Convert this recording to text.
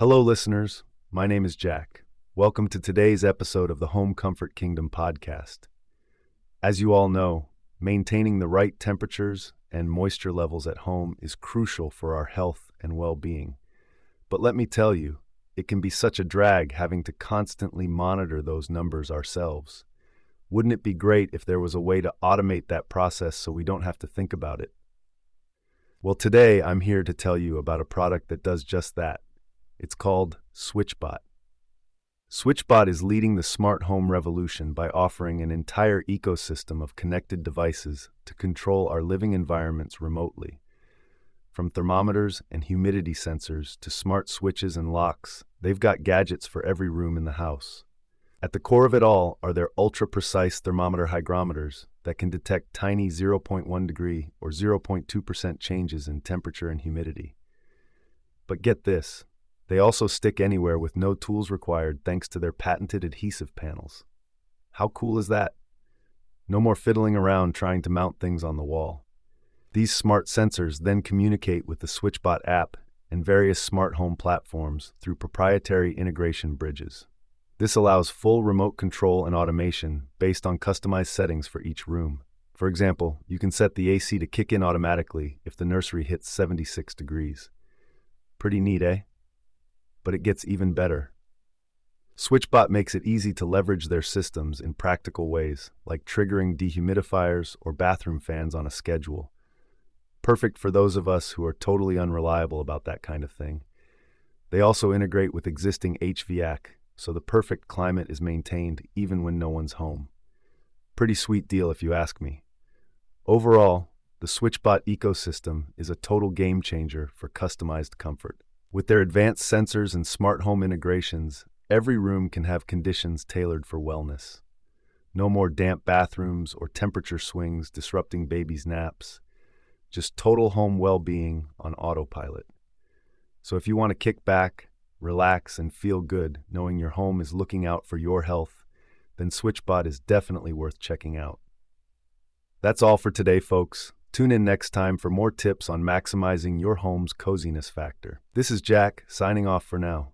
Hello, listeners. My name is Jack. Welcome to today's episode of the Home Comfort Kingdom podcast. As you all know, maintaining the right temperatures and moisture levels at home is crucial for our health and well being. But let me tell you, it can be such a drag having to constantly monitor those numbers ourselves. Wouldn't it be great if there was a way to automate that process so we don't have to think about it? Well, today I'm here to tell you about a product that does just that. It's called SwitchBot. SwitchBot is leading the smart home revolution by offering an entire ecosystem of connected devices to control our living environments remotely. From thermometers and humidity sensors to smart switches and locks, they've got gadgets for every room in the house. At the core of it all are their ultra precise thermometer hygrometers that can detect tiny 0.1 degree or 0.2% changes in temperature and humidity. But get this they also stick anywhere with no tools required thanks to their patented adhesive panels. How cool is that? No more fiddling around trying to mount things on the wall. These smart sensors then communicate with the SwitchBot app and various smart home platforms through proprietary integration bridges. This allows full remote control and automation based on customized settings for each room. For example, you can set the AC to kick in automatically if the nursery hits 76 degrees. Pretty neat, eh? But it gets even better. SwitchBot makes it easy to leverage their systems in practical ways, like triggering dehumidifiers or bathroom fans on a schedule. Perfect for those of us who are totally unreliable about that kind of thing. They also integrate with existing HVAC, so the perfect climate is maintained even when no one's home. Pretty sweet deal if you ask me. Overall, the SwitchBot ecosystem is a total game changer for customized comfort. With their advanced sensors and smart home integrations, every room can have conditions tailored for wellness. No more damp bathrooms or temperature swings disrupting babies' naps. Just total home well being on autopilot. So if you want to kick back, relax, and feel good knowing your home is looking out for your health, then SwitchBot is definitely worth checking out. That's all for today, folks. Tune in next time for more tips on maximizing your home's coziness factor. This is Jack, signing off for now.